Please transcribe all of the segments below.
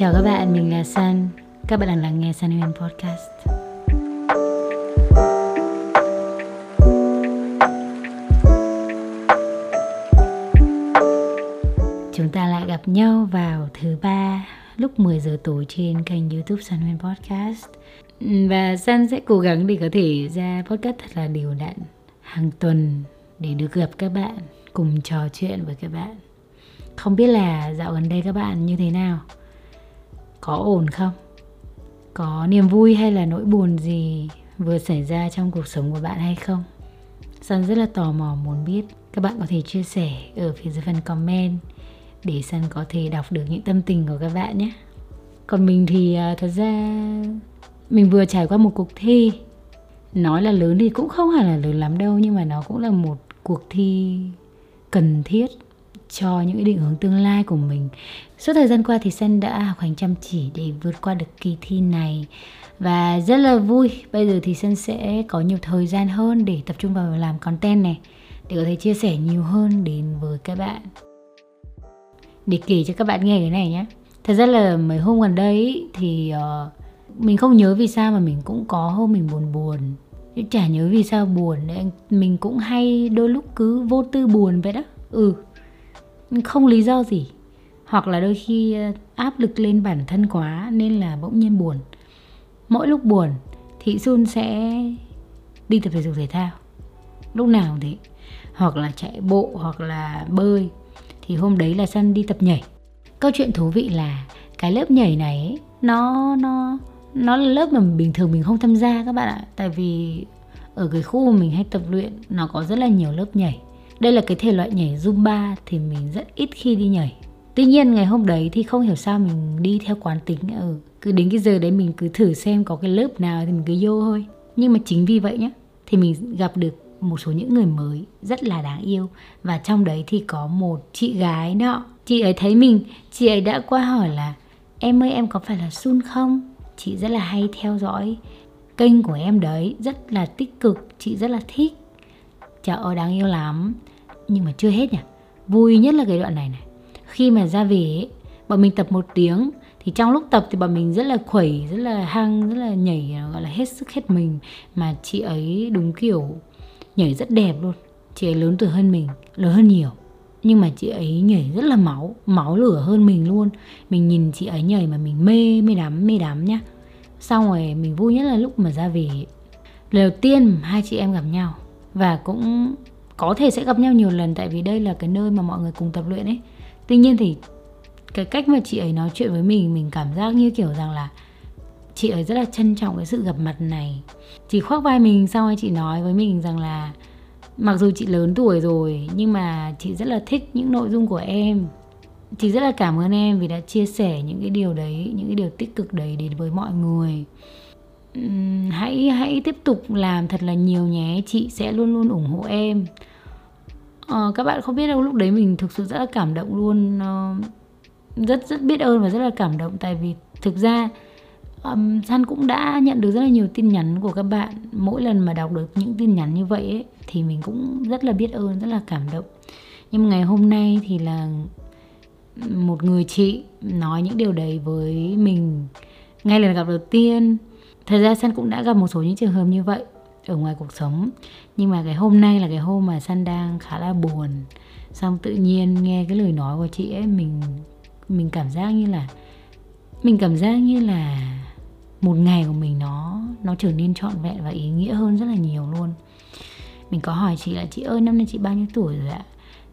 Chào các bạn, mình là San. Các bạn đang lắng nghe San Huyền Podcast. Chúng ta lại gặp nhau vào thứ ba lúc 10 giờ tối trên kênh YouTube San Huyền Podcast. Và San sẽ cố gắng để có thể ra podcast thật là đều đặn hàng tuần để được gặp các bạn, cùng trò chuyện với các bạn. Không biết là dạo gần đây các bạn như thế nào? Có ổn không? Có niềm vui hay là nỗi buồn gì vừa xảy ra trong cuộc sống của bạn hay không? Sun rất là tò mò muốn biết. Các bạn có thể chia sẻ ở phía dưới phần comment để Sun có thể đọc được những tâm tình của các bạn nhé. Còn mình thì à, thật ra mình vừa trải qua một cuộc thi. Nói là lớn thì cũng không hẳn là lớn lắm đâu, nhưng mà nó cũng là một cuộc thi cần thiết cho những cái định hướng tương lai của mình. Suốt thời gian qua thì Sen đã học hành chăm chỉ để vượt qua được kỳ thi này. Và rất là vui bây giờ thì Sen sẽ có nhiều thời gian hơn để tập trung vào làm content này để có thể chia sẻ nhiều hơn đến với các bạn. Để kể cho các bạn nghe cái này nhé thật ra là mấy hôm gần đây thì uh, mình không nhớ vì sao mà mình cũng có hôm mình buồn buồn. Chả nhớ vì sao buồn mình cũng hay đôi lúc cứ vô tư buồn vậy đó. Ừ không lý do gì. Hoặc là đôi khi ờ, áp lực lên bản thân quá nên là bỗng nhiên buồn. Mỗi lúc buồn, thị xuân sẽ đi tập thể dục thể thao. Lúc nào thì thế. Hoặc là chạy bộ, hoặc là bơi. Thì hôm đấy là Sun đi tập nhảy. Câu chuyện thú vị là cái lớp nhảy này nó nó nó là lớp mà bình thường mình không tham gia các bạn ạ. Tại vì ở cái khu mà mình hay tập luyện, nó có rất là nhiều lớp nhảy đây là cái thể loại nhảy zumba thì mình rất ít khi đi nhảy. Tuy nhiên ngày hôm đấy thì không hiểu sao mình đi theo quán tính ừ, cứ đến cái giờ đấy mình cứ thử xem có cái lớp nào thì mình cứ vô thôi. Nhưng mà chính vì vậy nhé thì mình gặp được một số những người mới rất là đáng yêu. Và trong đấy thì có một chị gái nọ. Chị ấy thấy mình chị ấy đã qua hỏi là em ơi em có phải là sun không? Chị rất là hay theo dõi kênh của em đấy rất là tích cực chị rất là thích trời ơi đáng yêu lắm. Nhưng mà chưa hết nhỉ vui nhất là cái đoạn này này. Khi mà ra về ấy, bọn mình tập một tiếng thì trong lúc tập thì bọn mình rất là khuẩy rất là hăng rất là nhảy gọi là hết sức hết mình. Mà chị ấy đúng kiểu nhảy rất đẹp luôn. Chị ấy lớn tuổi hơn mình lớn hơn nhiều. Nhưng mà chị ấy nhảy rất là máu máu lửa hơn mình luôn. Mình nhìn chị ấy nhảy mà mình mê mê đắm mê đắm nhá. Xong rồi mình vui nhất là lúc mà ra về lần đầu tiên hai chị em gặp nhau và cũng có thể sẽ gặp nhau nhiều lần, tại vì đây là cái nơi mà mọi người cùng tập luyện ấy. Tuy nhiên thì cái cách mà chị ấy nói chuyện với mình mình cảm giác như kiểu rằng là chị ấy rất là trân trọng cái sự gặp mặt này. Chị khoác vai mình xong rồi chị nói với mình rằng là mặc dù chị lớn tuổi rồi, nhưng mà chị rất là thích những nội dung của em. Chị rất là cảm ơn em vì đã chia sẻ những cái điều đấy, những cái điều tích cực đấy đến với mọi người hãy hãy tiếp tục làm thật là nhiều nhé. Chị sẽ luôn luôn ủng hộ em. Uh, các bạn không biết đâu lúc đấy mình thực sự rất là cảm động luôn. Uh, rất rất biết ơn và rất là cảm động tại vì thực ra um, San cũng đã nhận được rất là nhiều tin nhắn của các bạn. Mỗi lần mà đọc được những tin nhắn như vậy ấy, thì mình cũng rất là biết ơn rất là cảm động. Nhưng ngày hôm nay thì là một người chị nói những điều đấy với mình. Ngay lần gặp đầu tiên thật ra San cũng đã gặp một số những trường hợp như vậy ở ngoài cuộc sống. Nhưng mà cái hôm nay là cái hôm mà San đang khá là buồn. Xong tự nhiên nghe cái lời nói của chị ấy, mình mình cảm giác như là, mình cảm giác như là một ngày của mình nó nó trở nên trọn vẹn và ý nghĩa hơn rất là nhiều luôn. Mình có hỏi chị là, chị ơi, năm nay chị bao nhiêu tuổi rồi ạ?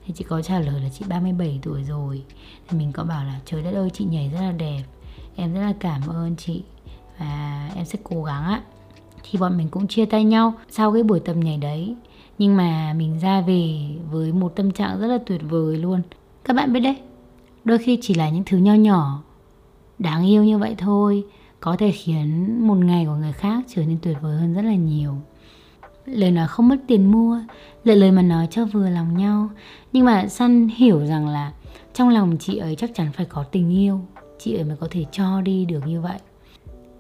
Thì chị có trả lời là, chị 37 tuổi rồi. Thì mình có bảo là, trời đất ơi, chị nhảy rất là đẹp. Em rất là cảm ơn chị và em sẽ cố gắng á, thì bọn mình cũng chia tay nhau sau cái buổi tập nhảy đấy. Nhưng mà mình ra về với một tâm trạng rất là tuyệt vời luôn. Các bạn biết đấy, đôi khi chỉ là những thứ nho nhỏ, đáng yêu như vậy thôi, có thể khiến một ngày của người khác trở nên tuyệt vời hơn rất là nhiều. Lời nói không mất tiền mua lời lời mà nói cho vừa lòng nhau. Nhưng mà săn hiểu rằng là trong lòng chị ấy chắc chắn phải có tình yêu. Chị ấy mới có thể cho đi được như vậy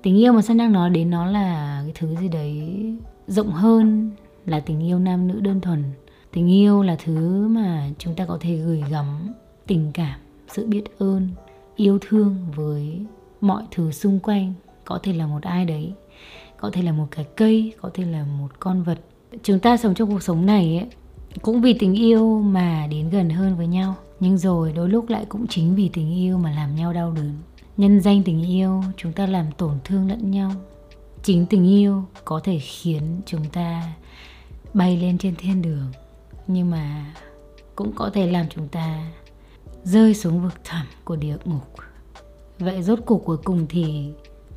tình yêu mà săn đang nói đến nó là cái thứ gì đấy rộng hơn là tình yêu nam nữ đơn thuần. Tình yêu là thứ mà chúng ta có thể gửi gắm tình cảm sự biết ơn yêu thương với mọi thứ xung quanh. Có thể là một ai đấy có thể là một cái cây có thể là một con vật. Chúng ta sống trong cuộc sống này ấy, cũng vì tình yêu mà đến gần hơn với nhau. Nhưng rồi đôi lúc lại cũng chính vì tình yêu mà làm nhau đau đớn nhân danh tình yêu, chúng ta làm tổn thương lẫn nhau. Chính tình yêu có thể khiến chúng ta bay lên trên thiên đường, nhưng mà cũng có thể làm chúng ta rơi xuống vực thẳm của địa ngục. Vậy rốt cuộc cuối cùng thì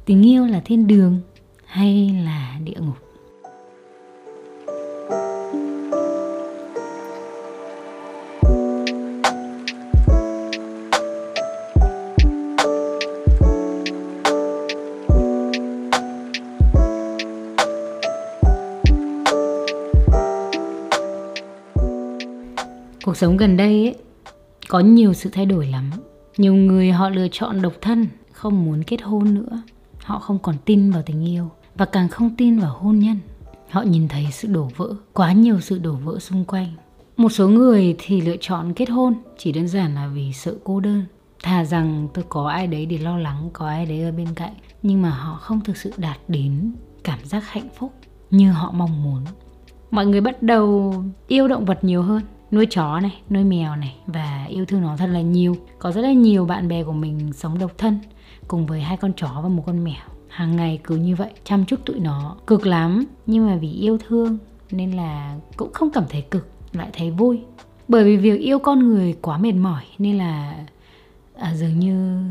tình yêu là thiên đường hay là địa ngục? Sống gần đây ấy, có nhiều sự thay đổi lắm. Nhiều người họ lựa chọn độc thân không muốn kết hôn nữa. Họ không còn tin vào tình yêu và càng không tin vào hôn nhân. Họ nhìn thấy sự đổ vỡ quá nhiều sự đổ vỡ xung quanh. Một số người thì lựa chọn kết hôn chỉ đơn giản là vì sợ cô đơn. Thà rằng tôi có ai đấy để lo lắng có ai đấy ở bên cạnh nhưng mà họ không thực sự đạt đến cảm giác hạnh phúc như họ mong muốn. Mọi người bắt đầu yêu động vật nhiều hơn nuôi chó này nuôi mèo này và yêu thương nó thật là nhiều. Có rất là nhiều bạn bè của mình sống độc thân cùng với hai con chó và một con mèo. Hàng ngày cứ như vậy chăm chút tụi nó. Cực lắm nhưng mà vì yêu thương nên là cũng không cảm thấy cực lại thấy vui. Bởi vì việc yêu con người quá mệt mỏi nên là à, dường như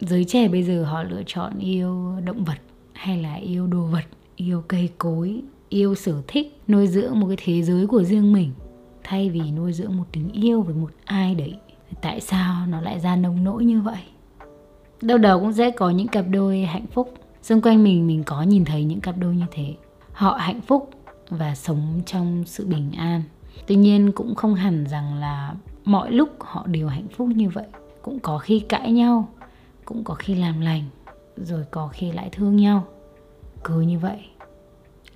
giới trẻ bây giờ họ lựa chọn yêu động vật hay là yêu đồ vật yêu cây cối yêu sở thích nuôi dưỡng một cái thế giới của riêng mình thay vì nuôi dưỡng một tình yêu với một ai đấy tại sao nó lại ra nông nỗi như vậy? Đâu đâu cũng sẽ có những cặp đôi hạnh phúc. Xung quanh mình mình có nhìn thấy những cặp đôi như thế. Họ hạnh phúc và sống trong sự bình an. Tuy nhiên cũng không hẳn rằng là mọi lúc họ đều hạnh phúc như vậy. Cũng có khi cãi nhau, cũng có khi làm lành, rồi có khi lại thương nhau. Cứ như vậy.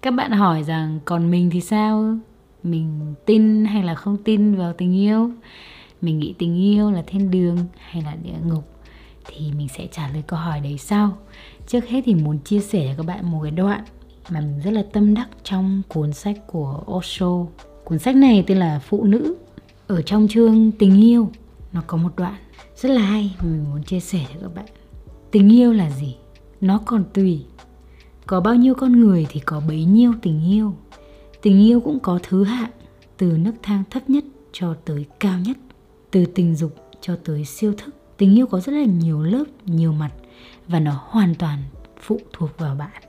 Các bạn hỏi rằng, còn mình thì sao mình tin hay là không tin vào tình yêu? Mình nghĩ tình yêu là thiên đường hay là địa ngục? Thì mình sẽ trả lời câu hỏi đấy sau. Trước hết thì muốn chia sẻ cho các bạn một cái đoạn mà mình rất là tâm đắc trong cuốn sách của Osho. Cuốn sách này tên là phụ nữ ở trong chương tình yêu. Nó có một đoạn rất là hay mà mình muốn chia sẻ cho các bạn. Tình yêu là gì? Nó còn tùy. Có bao nhiêu con người thì có bấy nhiêu tình yêu tình yêu cũng có thứ hạng, từ nấc thang thấp nhất cho tới cao nhất, từ tình dục cho tới siêu thức. Tình yêu có rất là nhiều lớp, nhiều mặt và nó hoàn toàn phụ thuộc vào bạn.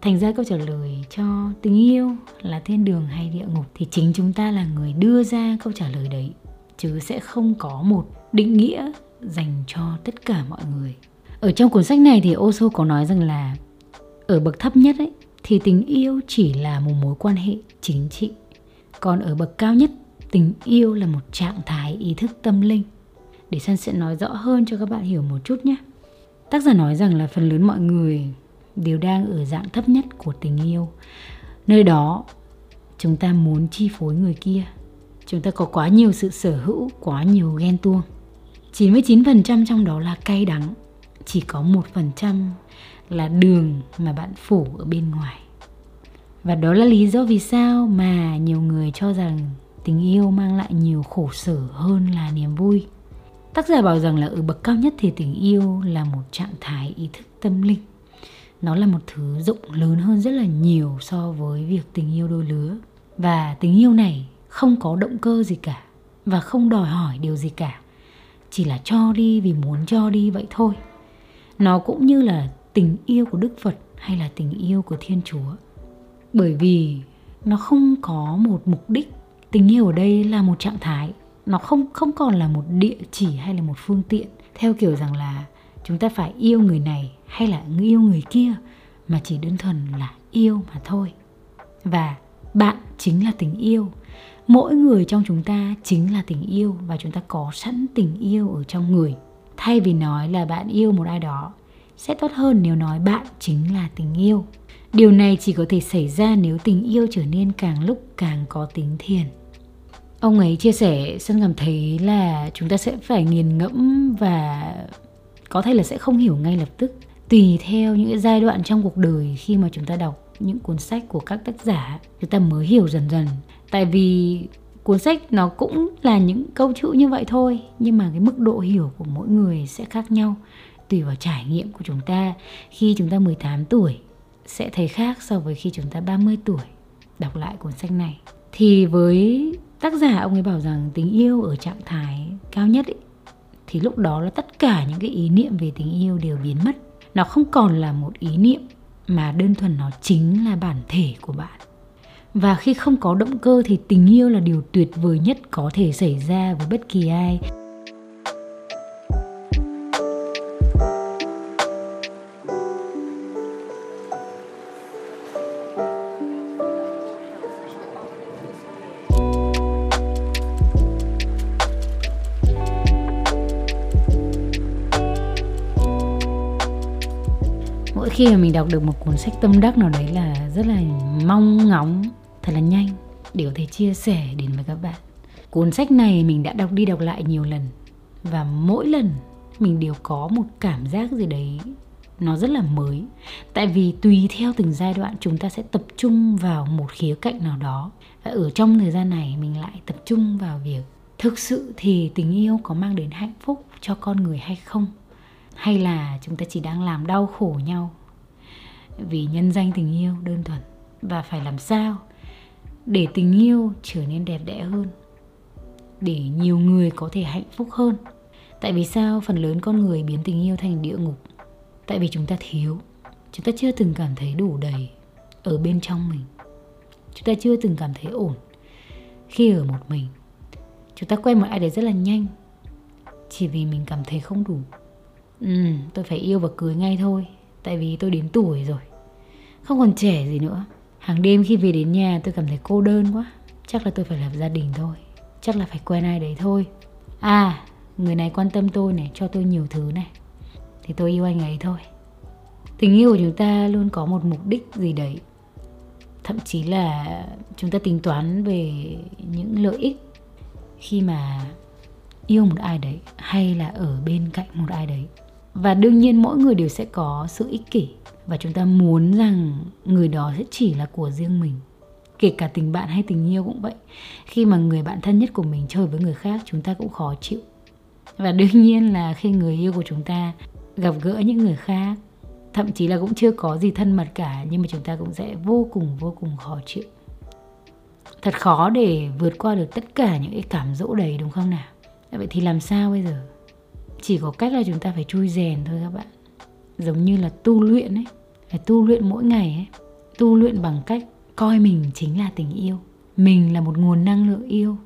Thành ra câu trả lời cho tình yêu là thiên đường hay địa ngục thì chính chúng ta là người đưa ra câu trả lời đấy, chứ sẽ không có một định nghĩa dành cho tất cả mọi người. Ở trong cuốn sách này thì Osho có nói rằng là ở bậc thấp nhất ấy thì tình yêu chỉ là một mối quan hệ chính trị. Còn ở bậc cao nhất, tình yêu là một trạng thái ý thức tâm linh. Để San sẽ nói rõ hơn cho các bạn hiểu một chút nhé. Tác giả nói rằng là phần lớn mọi người đều đang ở dạng thấp nhất của tình yêu. Nơi đó, chúng ta muốn chi phối người kia. Chúng ta có quá nhiều sự sở hữu, quá nhiều ghen tuông. 99% trong đó là cay đắng. Chỉ có 1% là đường mà bạn phủ ở bên ngoài. Và đó là lý do vì sao mà nhiều người cho rằng tình yêu mang lại nhiều khổ sở hơn là niềm vui. Tác giả bảo rằng là ở bậc cao nhất thì tình yêu là một trạng thái ý thức tâm linh. Nó là một thứ rộng lớn hơn rất là nhiều so với việc tình yêu đôi lứa. Và tình yêu này không có động cơ gì cả và không đòi hỏi điều gì cả. Chỉ là cho đi vì muốn cho đi vậy thôi. Nó cũng như là tình yêu của đức phật hay là tình yêu của thiên chúa? Bởi vì nó không có một mục đích. Tình yêu ở đây là một trạng thái. Nó không không còn là một địa chỉ hay là một phương tiện. Theo kiểu rằng là chúng ta phải yêu người này hay là yêu người kia mà chỉ đơn thuần là yêu mà thôi. Và bạn chính là tình yêu. Mỗi người trong chúng ta chính là tình yêu và chúng ta có sẵn tình yêu ở trong người. Thay vì nói là bạn yêu một ai đó sẽ tốt hơn nếu nói bạn chính là tình yêu. Điều này chỉ có thể xảy ra nếu tình yêu trở nên càng lúc càng có tính thiền ông ấy chia sẻ sân cảm thấy là chúng ta sẽ phải nghiền ngẫm và có thể là sẽ không hiểu ngay lập tức. Tùy theo những giai đoạn trong cuộc đời khi mà chúng ta đọc những cuốn sách của các tác giả, chúng ta mới hiểu dần dần. Tại vì cuốn sách nó cũng là những câu chữ như vậy thôi, nhưng mà cái mức độ hiểu của mỗi người sẽ khác nhau tùy vào trải nghiệm của chúng ta. Khi chúng ta 18 tuổi sẽ thấy khác so với khi chúng ta 30 tuổi. Đọc lại cuốn sách này. Thì với tác giả ông ấy bảo rằng tình yêu ở trạng thái cao nhất ấy, thì lúc đó là tất cả những cái ý niệm về tình yêu đều biến mất. Nó không còn là một ý niệm mà đơn thuần nó chính là bản thể của bạn. Và khi không có động cơ thì tình yêu là điều tuyệt vời nhất có thể xảy ra với bất kỳ ai. Khi mà mình đọc được một cuốn sách tâm đắc nào đấy là rất là mong ngóng, thật là nhanh để có thể chia sẻ đến với các bạn. Cuốn sách này mình đã đọc đi đọc lại nhiều lần và mỗi lần mình đều có một cảm giác gì đấy nó rất là mới. Tại vì tùy theo từng giai đoạn, chúng ta sẽ tập trung vào một khía cạnh nào đó và ở trong thời gian này mình lại tập trung vào việc thực sự thì tình yêu có mang đến hạnh phúc cho con người hay không? Hay là chúng ta chỉ đang làm đau khổ nhau vì nhân danh tình yêu đơn thuần. Và phải làm sao để tình yêu trở nên đẹp đẽ hơn, để nhiều người có thể hạnh phúc hơn? Tại vì sao phần lớn con người biến tình yêu thành địa ngục? Tại vì chúng ta thiếu, chúng ta chưa từng cảm thấy đủ đầy ở bên trong mình. Chúng ta chưa từng cảm thấy ổn khi ở một mình. Chúng ta quen một ai đấy rất là nhanh, chỉ vì mình cảm thấy không đủ. Ừ tôi phải yêu và cưới ngay thôi, tại vì tôi đến tuổi rồi không còn trẻ gì nữa. Hàng đêm khi về đến nhà, tôi cảm thấy cô đơn quá. Chắc là tôi phải lập gia đình thôi. Chắc là phải quen ai đấy thôi. À người này quan tâm tôi này, cho tôi nhiều thứ này. Thì tôi yêu anh ấy thôi. Tình yêu của chúng ta luôn có một mục đích gì đấy. Thậm chí là chúng ta tính toán về những lợi ích. Khi mà yêu một ai đấy, hay là ở bên cạnh một ai đấy và đương nhiên mỗi người đều sẽ có sự ích kỷ. Và chúng ta muốn rằng người đó sẽ chỉ là của riêng mình. Kể cả tình bạn hay tình yêu cũng vậy. Khi mà người bạn thân nhất của mình chơi với người khác, chúng ta cũng khó chịu. Và đương nhiên là khi người yêu của chúng ta gặp gỡ những người khác, thậm chí là cũng chưa có gì thân mật cả, nhưng mà chúng ta cũng sẽ vô cùng vô cùng khó chịu. Thật khó để vượt qua được tất cả những cái cảm dỗ đấy, đúng không nào? Vậy thì làm sao bây giờ? Chỉ có cách là chúng ta phải chui rèn thôi các bạn. Giống như là tu luyện ấy, phải tu luyện mỗi ngày ấy. Tu luyện bằng cách coi mình chính là tình yêu. Mình là một nguồn năng lượng yêu.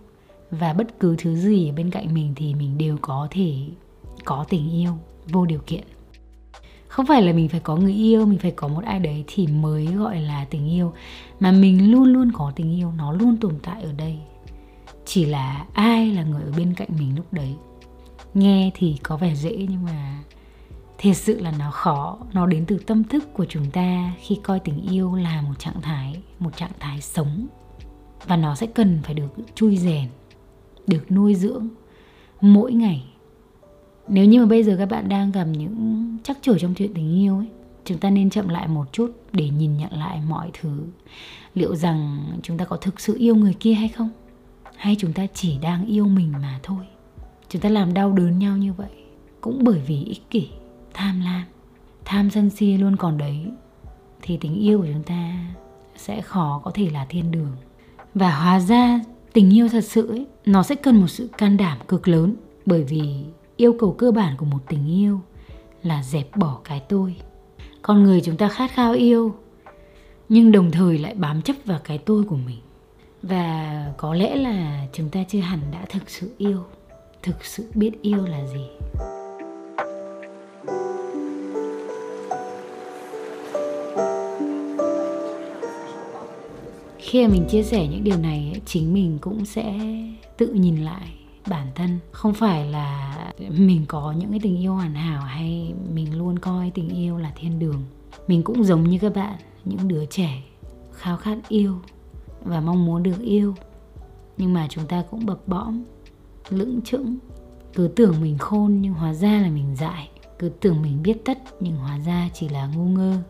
Và bất cứ thứ gì ở bên cạnh mình thì mình đều có thể có tình yêu, vô điều kiện. Không phải là mình phải có người yêu, mình phải có một ai đấy thì mới gọi là tình yêu. Mà mình luôn luôn có tình yêu, nó luôn tồn tại ở đây. Chỉ là ai là người ở bên cạnh mình lúc đấy nghe thì có vẻ dễ nhưng mà thật sự là nó khó. Nó đến từ tâm thức của chúng ta khi coi tình yêu là một trạng thái, một trạng thái sống. Và nó sẽ cần phải được chui rèn, được nuôi dưỡng mỗi ngày. Nếu như mà bây giờ các bạn đang gặp những chắc trở trong chuyện tình yêu ấy, chúng ta nên chậm lại một chút để nhìn nhận lại mọi thứ. Liệu rằng chúng ta có thực sự yêu người kia hay không? Hay chúng ta chỉ đang yêu mình mà thôi? Chúng ta làm đau đớn nhau như vậy cũng bởi vì ích kỷ tham lam. Tham sân si luôn còn đấy thì tình yêu của chúng ta sẽ khó có thể là thiên đường. Và hóa ra tình yêu thật sự ấy, nó sẽ cần một sự can đảm cực lớn bởi vì yêu cầu cơ bản của một tình yêu là dẹp bỏ cái tôi. Con người chúng ta khát khao yêu nhưng đồng thời lại bám chấp vào cái tôi của mình. Và có lẽ là chúng ta chưa hẳn đã thực sự yêu thực sự biết yêu là gì? Khi mà mình chia sẻ những điều này, chính mình cũng sẽ tự nhìn lại bản thân. Không phải là mình có những cái tình yêu hoàn hảo hay mình luôn coi tình yêu là thiên đường. Mình cũng giống như các bạn, những đứa trẻ khao khát yêu và mong muốn được yêu. Nhưng mà chúng ta cũng bập bõm lững chững. Cứ tưởng mình khôn nhưng hóa ra là mình dại. Cứ tưởng mình biết tất nhưng hóa ra chỉ là ngu ngơ.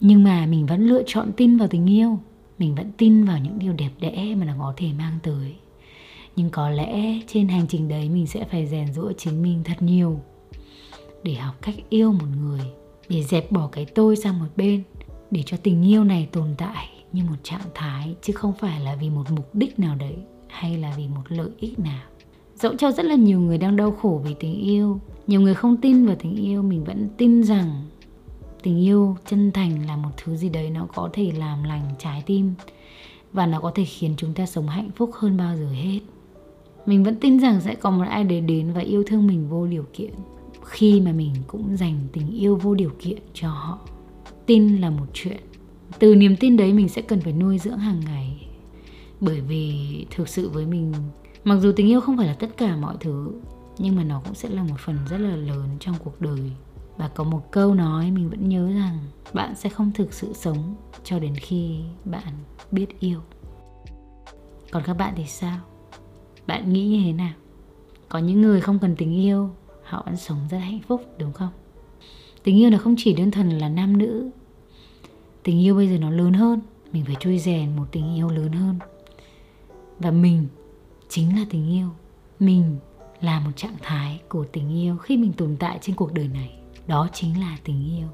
Nhưng mà mình vẫn lựa chọn tin vào tình yêu. Mình vẫn tin vào những điều đẹp đẽ mà nó có thể mang tới. Nhưng có lẽ trên hành trình đấy mình sẽ phải rèn rũa chính mình thật nhiều. Để học cách yêu một người, để dẹp bỏ cái tôi sang một bên, để cho tình yêu này tồn tại như một trạng thái chứ không phải là vì một mục đích nào đấy hay là vì một lợi ích nào dẫu cho rất là nhiều người đang đau khổ vì tình yêu, nhiều người không tin vào tình yêu, mình vẫn tin rằng tình yêu chân thành là một thứ gì đấy nó có thể làm lành trái tim và nó có thể khiến chúng ta sống hạnh phúc hơn bao giờ hết. Mình vẫn tin rằng sẽ có một ai đấy đến và yêu thương mình vô điều kiện khi mà mình cũng dành tình yêu vô điều kiện cho họ. Tin là một chuyện. Từ niềm tin đấy mình sẽ cần phải nuôi dưỡng hàng ngày, bởi vì thực sự với mình mặc dù tình yêu không phải là tất cả mọi thứ, nhưng mà nó cũng sẽ là một phần rất là lớn trong cuộc đời. Và có một câu nói mình vẫn nhớ rằng, bạn sẽ không thực sự sống cho đến khi bạn biết yêu. Còn các bạn thì sao? Bạn nghĩ như thế nào? Có những người không cần tình yêu, họ vẫn sống rất hạnh phúc, đúng không? Tình yêu là không chỉ đơn thuần là nam nữ. Tình yêu bây giờ nó lớn hơn, mình phải chui rèn một tình yêu lớn hơn. Và mình chính là tình yêu. Mình là một trạng thái của tình yêu khi mình tồn tại trên cuộc đời này. Đó chính là tình yêu.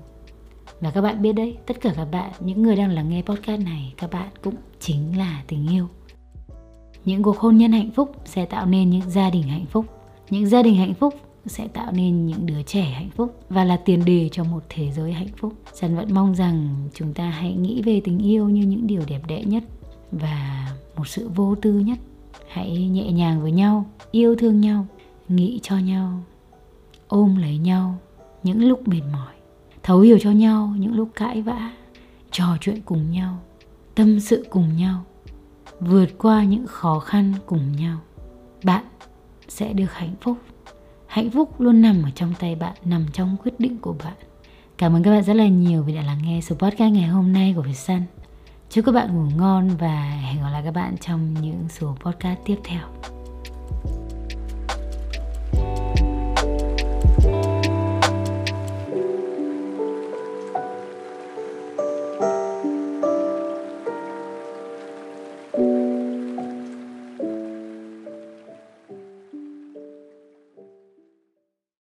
Và các bạn biết đấy, tất cả các bạn, những người đang lắng nghe podcast này, các bạn cũng chính là tình yêu. Những cuộc hôn nhân hạnh phúc sẽ tạo nên những gia đình hạnh phúc. Những gia đình hạnh phúc sẽ tạo nên những đứa trẻ hạnh phúc và là tiền đề cho một thế giới hạnh phúc. Sân vẫn mong rằng chúng ta hãy nghĩ về tình yêu như những điều đẹp đẽ nhất và một sự vô tư nhất hãy nhẹ nhàng với nhau, yêu thương nhau, nghĩ cho nhau, ôm lấy nhau những lúc mệt mỏi. Thấu hiểu cho nhau những lúc cãi vã, trò chuyện cùng nhau, tâm sự cùng nhau, vượt qua những khó khăn cùng nhau. Bạn sẽ được hạnh phúc. Hạnh phúc luôn nằm ở trong tay bạn, nằm trong quyết định của bạn. Cảm ơn các bạn rất là nhiều vì đã lắng nghe số podcast ngày hôm nay của Việt Sun chúc các bạn ngủ ngon và hẹn gặp lại các bạn trong những số podcast tiếp theo.